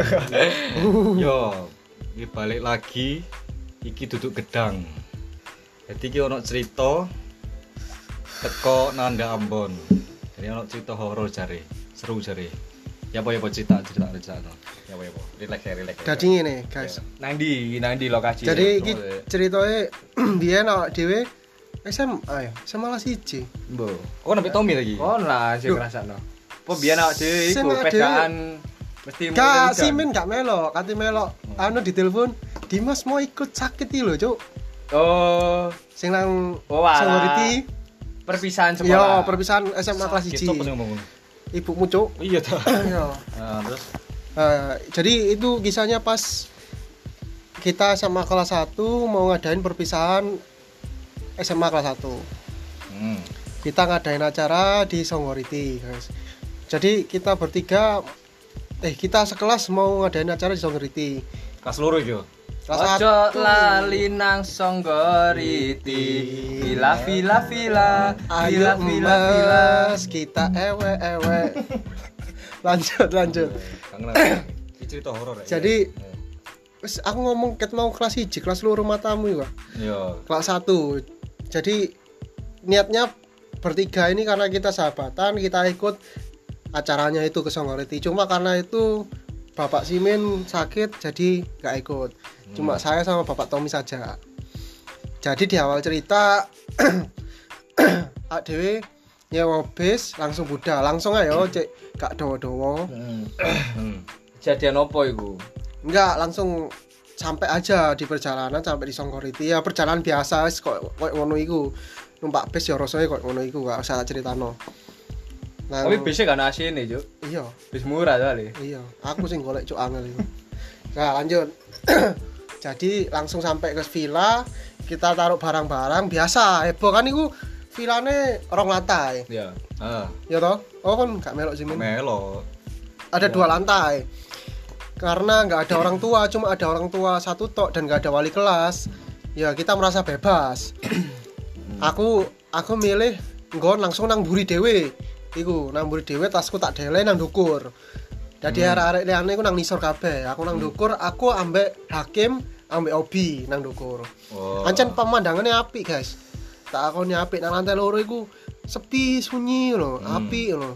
Yo, iki balik lagi iki duduk gedang. Jadi iki ono cerita teko Nanda Ambon. Jadi ono cerita horor jare, seru jare. Ya apa ya apa cerita cerita cerita no. Ya apa ya apa. Relax ya relax. Jadi ngene, guys. Nang di, nang di lokasi. Jadi iki ceritanya biyen awak dhewe SMA ya, SMA lah siji. Mbok. Oh, nabi Tommy lagi. Oh lah Loh. ngrasakno. Apa biyen awak dhewe iku pedaan mesti Kak. Simin gak melok, kate melok. Anu ditelepon, Dimas mau ikut sakit iki lho, Cuk. Oh, Sing nang Oh, seniority. perpisahan Yo, sekolah. perpisahan SMA kelas Kita apa 1. sing ngomong? Ibumu, Cuk. Iya ta. Yo. Nah, terus Eh, jadi itu kisahnya pas kita sama kelas 1 mau ngadain perpisahan SMA kelas 1. hmm. Kita ngadain acara di Songoriti, guys. Jadi kita bertiga eh kita sekelas mau ngadain acara di Songoriti. kelas loro yo. Kelas Ojo satu. lali nang songgoriti Vila vila vila Ayo Vila vila kita ewe ewe. lanjut lanjut. Cerita horor ya. Jadi wis aku ngomong ket mau kelas 1, kelas loro matamu ya. Yo. kelas 1 jadi niatnya bertiga ini karena kita sahabatan kita ikut acaranya itu ke Songoriti cuma karena itu Bapak Simin sakit jadi nggak ikut cuma saya sama Bapak Tommy saja jadi di awal cerita Dewi nyewa bis langsung Buddha langsung ayo cek gak dowo-dowo Hmm. Jadian apa iku? Enggak, langsung sampai aja di perjalanan sampai di Songkoriti ya perjalanan biasa kok kok ngono iku. Numpak bis ya rasane kok ngono iku gak usah ceritano. Nah, Tapi bisnya kan AC nih Juk iya, Bis murah kali iya. Aku sing golek cuk angel iku. Nah, lanjut. Jadi langsung sampai ke villa, kita taruh barang-barang biasa. Heboh kan iku villane rong lantai. Iya Ah, Ya toh? Oh kan gak melok sih Min. melo. ada dua lantai karena nggak ada orang tua cuma ada orang tua satu tok dan nggak ada wali kelas ya kita merasa bebas aku aku milih nggon langsung nang buri dewe iku nang buri dewe tasku tak dele nang dukur jadi arek-arek liyane iku nang nisor kabeh. Aku nang dukur aku ambek hakim ambek obi nang dukur Oh. ancen pemandangannya apik guys. Tak akoni apik. Nang lantai loro iku sepi sunyi loh apik loh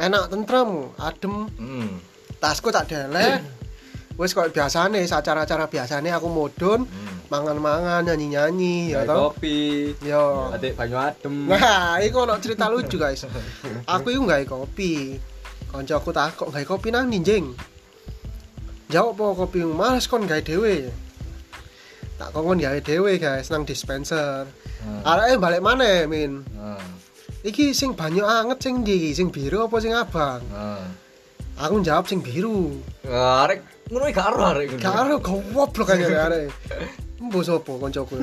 enak tentrem adem. Hmm. tasku tak deleh. Wis kok biasane acara-acara biasane aku mudun. Hmm. Mangan-mangan nyanyi-nyanyi ya toh? kopi. Yo. Adik banyu adem. Nah iku ono cerita lucu guys. Aku iku gawe kopi. Koncoku takok gawe kopi nang ninjing jawab apa kopi males kon gawe dhewe. Tak kongkon gawe dhewe guys nang dispenser. Hmm. areke balik mana min. Ah. iki sing banyu anget sing ndi? Sing biru apa sing abang? Ah. Aku jawab sing biru Ah, Arek ngono gak ero arek ngono. karo goblok aja arek Mbok sapa kancaku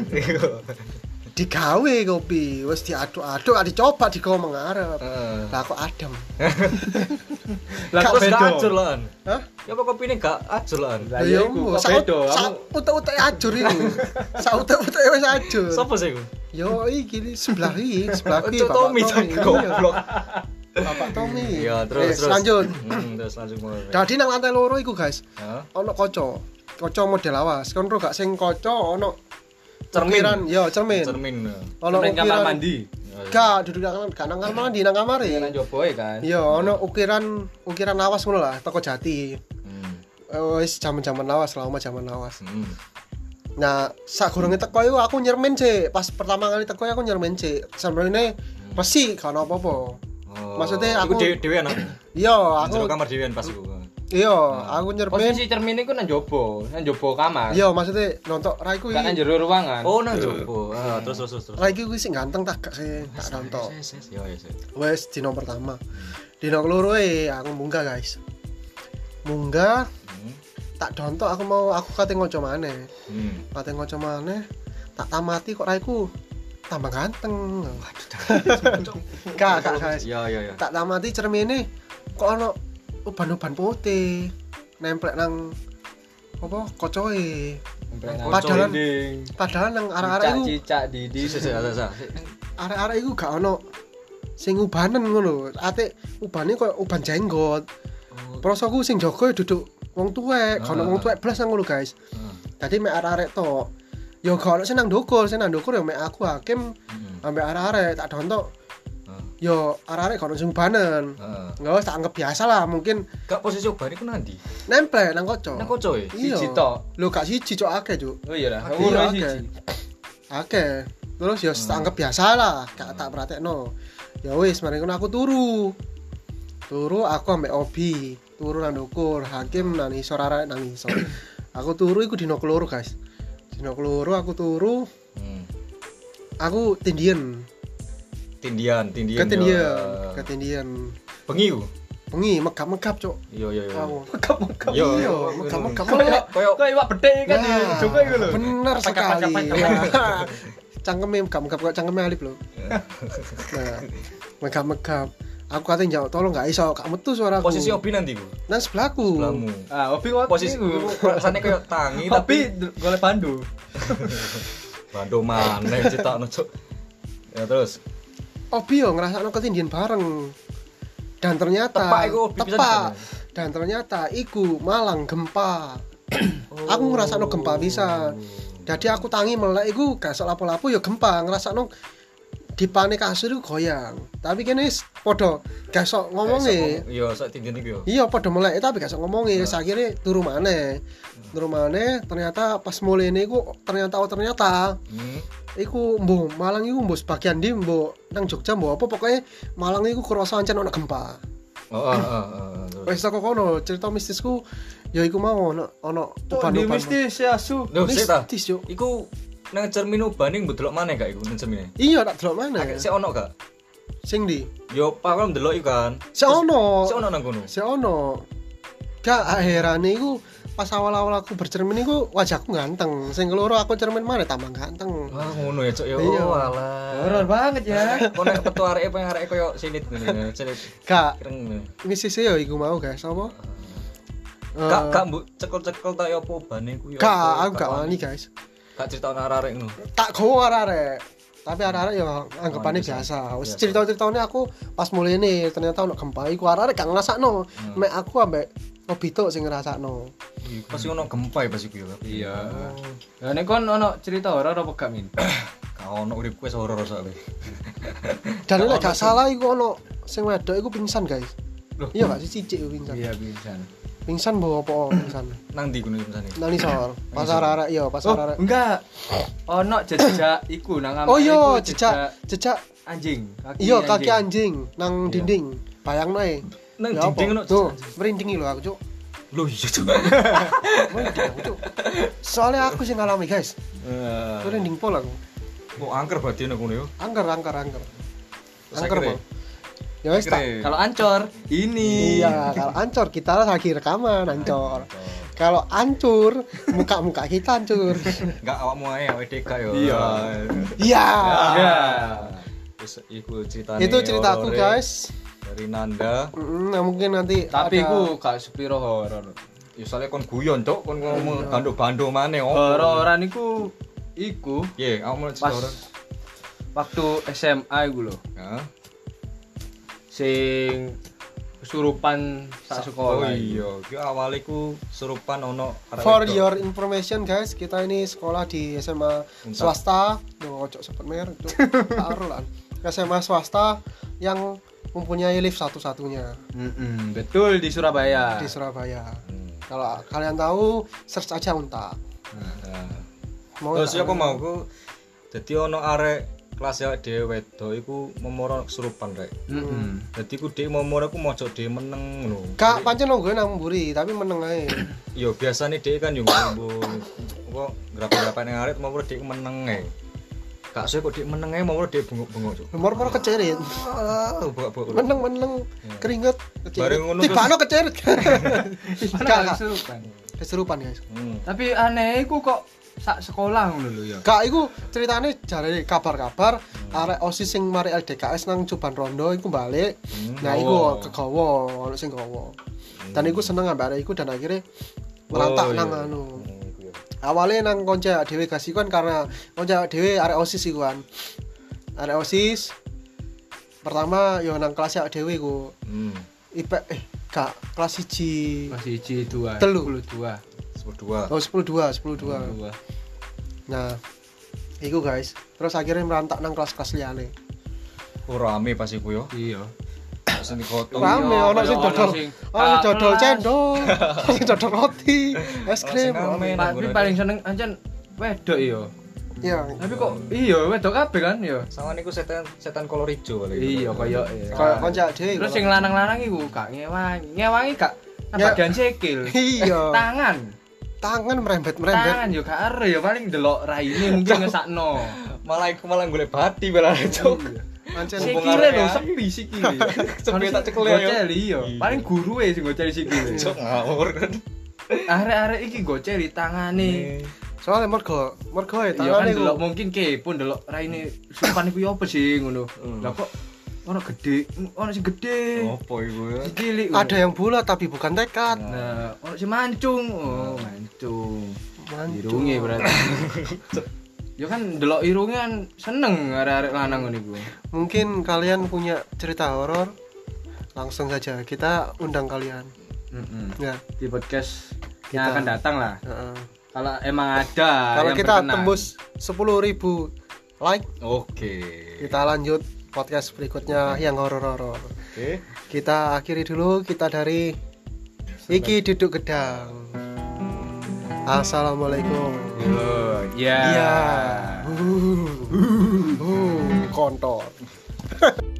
digawe kopi wis diaduk-aduk dicoba digawa mengarep Heeh. lah kok adem Lah Gak kok gak ajur lan. hah Ya apa kopine gak ajur lan. Lah ya iya iku kok saut utek-utek ajur iku saut-utek wis ajur Sopo sih iku? yo iki sebelah iki sebelah iki Tommy cuk Iya. goblok. Bapak Tommy. Iya, terus terus. lanjut. Hmm, terus lanjut mulai. Dadi nang lantai loro iku guys. Hah? ono kaca. Kaca model awas. Kon ro gak sing kaca ono Cermin. yo cermin. Cermin. ono Cermin kamar ukiran. mandi. Gak duduk nang gak nang kamar mandi nang kamar Iya e. Nang joboe kan? Iya ono ukiran ukiran lawas ngono lah toko jati. Hmm. Eh, wis jaman-jaman lawas lama jaman lawas. Hmm. nah sak gurunge teko iku aku nyermin sih pas pertama kali teko aku nyermin sih sampeyan pasti gak ono apa-apa Oh. Maksudnya Iku aku- dewe dewean ah. iya Jero aku kamar dewean pas iku. iya aku nyermin Posisi cermin iku nang jobo nang jobo kamar iya maksudnya nonton raiku Gak nang iki jero ruangan Oh, nang jopo. Ah, terus terus terus. terus. raiku iki sing ganteng tak gak sih tak nonton. Yo, yes. wes dino pertama dino keloro e aku munggah guys munggah Hmm. tak dontok aku mau aku kate ngoco maneh Hmm. kate ngoco maneh tak tamati kok raiku tambah ganteng. Gak gak guys Ya ya ya. tak tamati cermine kok ono uban-uban putih nempel nang apa kocoe. Padahal- padahal nang arek-arek iku cicak didi arek-arek iku gak ono sing ubanen ngono. Ate ubane koyo uban jenggot. Prosoku sing jaga ya duduk wong tuwek kono Ah. wong tuwek blas nang ngono guys. Heeh. dadi mek arek-arek tok ya gak ono sing nang ndukul sing nang ndukul ya mek aku hakim Heeh. ambek arek-arek tak dontok Heeh. yo arek-arek gak ono sing Heeh. nggak usah tak anggap biasa lah mungkin Gak posisi obat iku nanti. nempel nang koco Nang koco e. iya Siji tok. lo gak siji cok akeh cuk Oh iya lah. Ngono akeh. siji. akeh terus ya tak anggap biasa lah gak tak praktekno ya wis mari aku turu turu aku ambek obi turu nang ndukur hakim nang isor arek nang isor aku turu iku dino keloro guys dino keloro aku turu Hmm. aku tindian Tindian, tindian. ketindian ketindian Bengi ku. bengi megap-megap cok Iya iya iya. aku Megap-megap. Yo, iya yo, megap-megap Koyo koyo Kok iwak bedek kan Nah, ya. Juga iku lho. bener sekali cangkeme megap-megap kok cangkeme alip loh nah megap-megap aku katanya jawab tolong gak iso gak metu suaraku posisi obi nanti ku. nang sebelahku Sebelahmu. Ah, opi kok Posisi ku rasane koyo tangi Tapi golek pandu. bando maneh cetakno cuk. Ya terus. Obi yo ngerasakno ketindian bareng dan ternyata Tepak iku dan ternyata iku malang gempa aku ngerasakno gempa bisa jadi aku tangi melek iku gak lapo-lapo ya gempa ngerasakno di panik kasur iku goyang. Tapi kene wis padha gak sok ngomongi Iya, tindian iku yo. iya padha melek tapi gak sok ngomongi wis akhirnya turu maneh. Turu maneh ternyata pas mulai ini iku ternyata oh ternyata Hmm. iku mbuh Malang iku mbuh sebagian di mbuh nang Jogja mbuh apa pokoknya Malang iku kerasa ancen ana gempa. Oh, terus. wis teko kono cerita mistisku ya iku mau ana ana uban-uban. mistis ya su. Mistis yo Iku nang cermin ubane mbok delok maneh gak iku nang cermine? iya tak delok mana Akeh sik ono gak? sing di Yo pak kan ndelok iku kan. sik ono Sik ono nang kono. sik ono gak herane iku pas awal-awal aku bercermin iku wajahku ganteng sing keloro aku cermin mana tambah ganteng Wah, ngono ya, Cuk. Ya Iya. oh, alah. Horor banget ya. Kok nek petu areke pengen areke koyo sinit ngene, sinit gak kireng ngene. mistisnya ya iku mau guys apa Kak, Eh, kak mbok cekel-cekel tak ya apa ubane ku gak apa, aku gak wani guys Kak cerita nang arek ngono. tak gowo arek tapi arek ya anggapannya Oh, biasa. wis Biasa. cerita-ceritane aku pas mulai ini ternyata ono gempa iku arek gak ngrasakno Hmm. mek aku ambek Obito sing ngrasakno Pasti ono gempa ya pas iku ya. Iya. Lah nek kon ono cerita horor apa gak min? Gak ono uripku wis horor soalnya. dan Gak nek ono gak salah iku ono sing wedok iku pingsan guys Loh. iya gak sih cicik pingsan Iya bisa. Pingsan bawa apa? Pingsan. Nang ndi kuwi misane? nang isor. Pasar arek iya pasar Oh, arek. enggak. Ono jejak iku nang oh iku jejak jejak anjing. Kaki iya kaki anjing nang Iya. dinding. Bayangno ae. Nang Ya dinding apa? ono tuh merinding lho aku cuk. Loh iya cuk. Aku, soalnya aku sing ngalami guys. Eh, merinding pol aku. Kok angker berarti nang kono yo. angker angker angker. Angker pol ya Akhirnya- Kalau ancor ini. iya kalau ancur kita lagi rekaman ancur kalau ancur muka-muka kita hancur Enggak awakmu ae awake DK yo. Iya. iya Ya. Terus iku ceritane. itu ceritaku horore guys Dari Nanda. Mm, nah, mungkin nanti Tapi ada- iku gak sepiro horor. Ya soalnya kon guyon cok, kon ngomong bando-bando maneh opo. Hororan iku iku Ye, aku mau cerita horor. waktu SMA iku lho. Hah? Sing kesurupan sak sekolah. Oh iya, ki awalnya ku serupan ono arek for your information guys kita ini sekolah di SMA Untak. swasta cok sebut merek cok taruh lah SMA swasta yang mempunyai lift satu-satunya Mm-mm, betul di Surabaya. di Surabaya Hmm. kalau kalian tahu search aja unta Nah. mau Terus aku mau ku dadi ono arek kelas ya dhewe wedok iku memoro kesurupan rek. Mm-mm. Dadi ku dhek memoro ku mojok dhek meneng ngono. Kak pancen nunggu nang mburi tapi meneng ae. Yo biasane dhek kan yo ngombo kok grapa-grapa ning arek memoro dhek meneng e. Gak suwe kok dhek meneng e memoro dhek bengok-bengok pernah kecerit. Ah. Meneng-meneng keringet kecerit. Bareng ngono Tiba kecerit. Mana Kak, gak kak. kesurupan? Keserupan guys. Hmm. Tapi aneh iku kok sak sekolah ngono lho ya. Kak iku ceritane jare kabar-kabar hmm. arek OSIS sing mari LDKS nang Cuban Rondo iku bali. Hmm. Nah iku oh. kegawa ono sing gawa. Hmm. Dan iku seneng ambek arek iku dan akhirnya merantak oh, nang iya. anu. Hmm. Iya, iya. Awalnya nang konca dhewe gasi kan karena konca dhewe arek OSIS iku kan. Arek OSIS pertama yo nang kelas dhewe iku. Hmm. Ipe eh kak kelas 1 kelas 1 2 3 2 sepuluh dua oh sepuluh dua sepuluh dua nah itu guys terus akhirnya merantak nang kelas-kelas liane oh rame pasti kuyo iya sing kotor. rame ono sing dodol ono dodol cendol sing dodol roti es krim tapi paling seneng ancen wedok yo Iya. Tapi kok iya wedok kabeh kan ya. Sama niku setan setan kolor ijo kali. Iya kaya kaya konca dhewe. Terus sing lanang-lanang iku gak ngewangi, ngewangi gak Bagian sikil. Iya. Tangan tangan merembet merembet Tangan yo gak ero ya paling delok raine mungkin ngesakno. Malah iku malah golek bati malah cok. Ancen Mumpung Sikile lho ya. sepi sikile. Sepi tak cekel ya. Goceli iya. Iya. Paling guru e sing goceli sikile. Cok ngawur kan. Arek-arek iki goceli tangane. soalnya mergo mergo ya Iya kan tangane delok ku mungkin kepo delok raine supan iku yo apa sih ngono. Hmm. Lah kok ono gede, ono sing gede. Opo iku ya? Cilik. ada yang bulat tapi bukan tekad Nah, ono sing mancung. Oh, mancung. Mancung. Irunge berarti. ya kan delok irunge kan seneng arek-arek lanang ngono iku. mungkin kalian punya cerita horor langsung saja kita undang kalian Heeh. ya Di podcast Kita- yang akan datang lah. heeh. Kalau emang ada kalau kita berkenan. tembus 10.000 like Oke. kita lanjut podcast berikutnya yang horor-horor Oke. kita akhiri dulu kita dari Iki duduk gedang Assalamualaikum Yo, ya. Iya. Uh, uh, uh, kontol.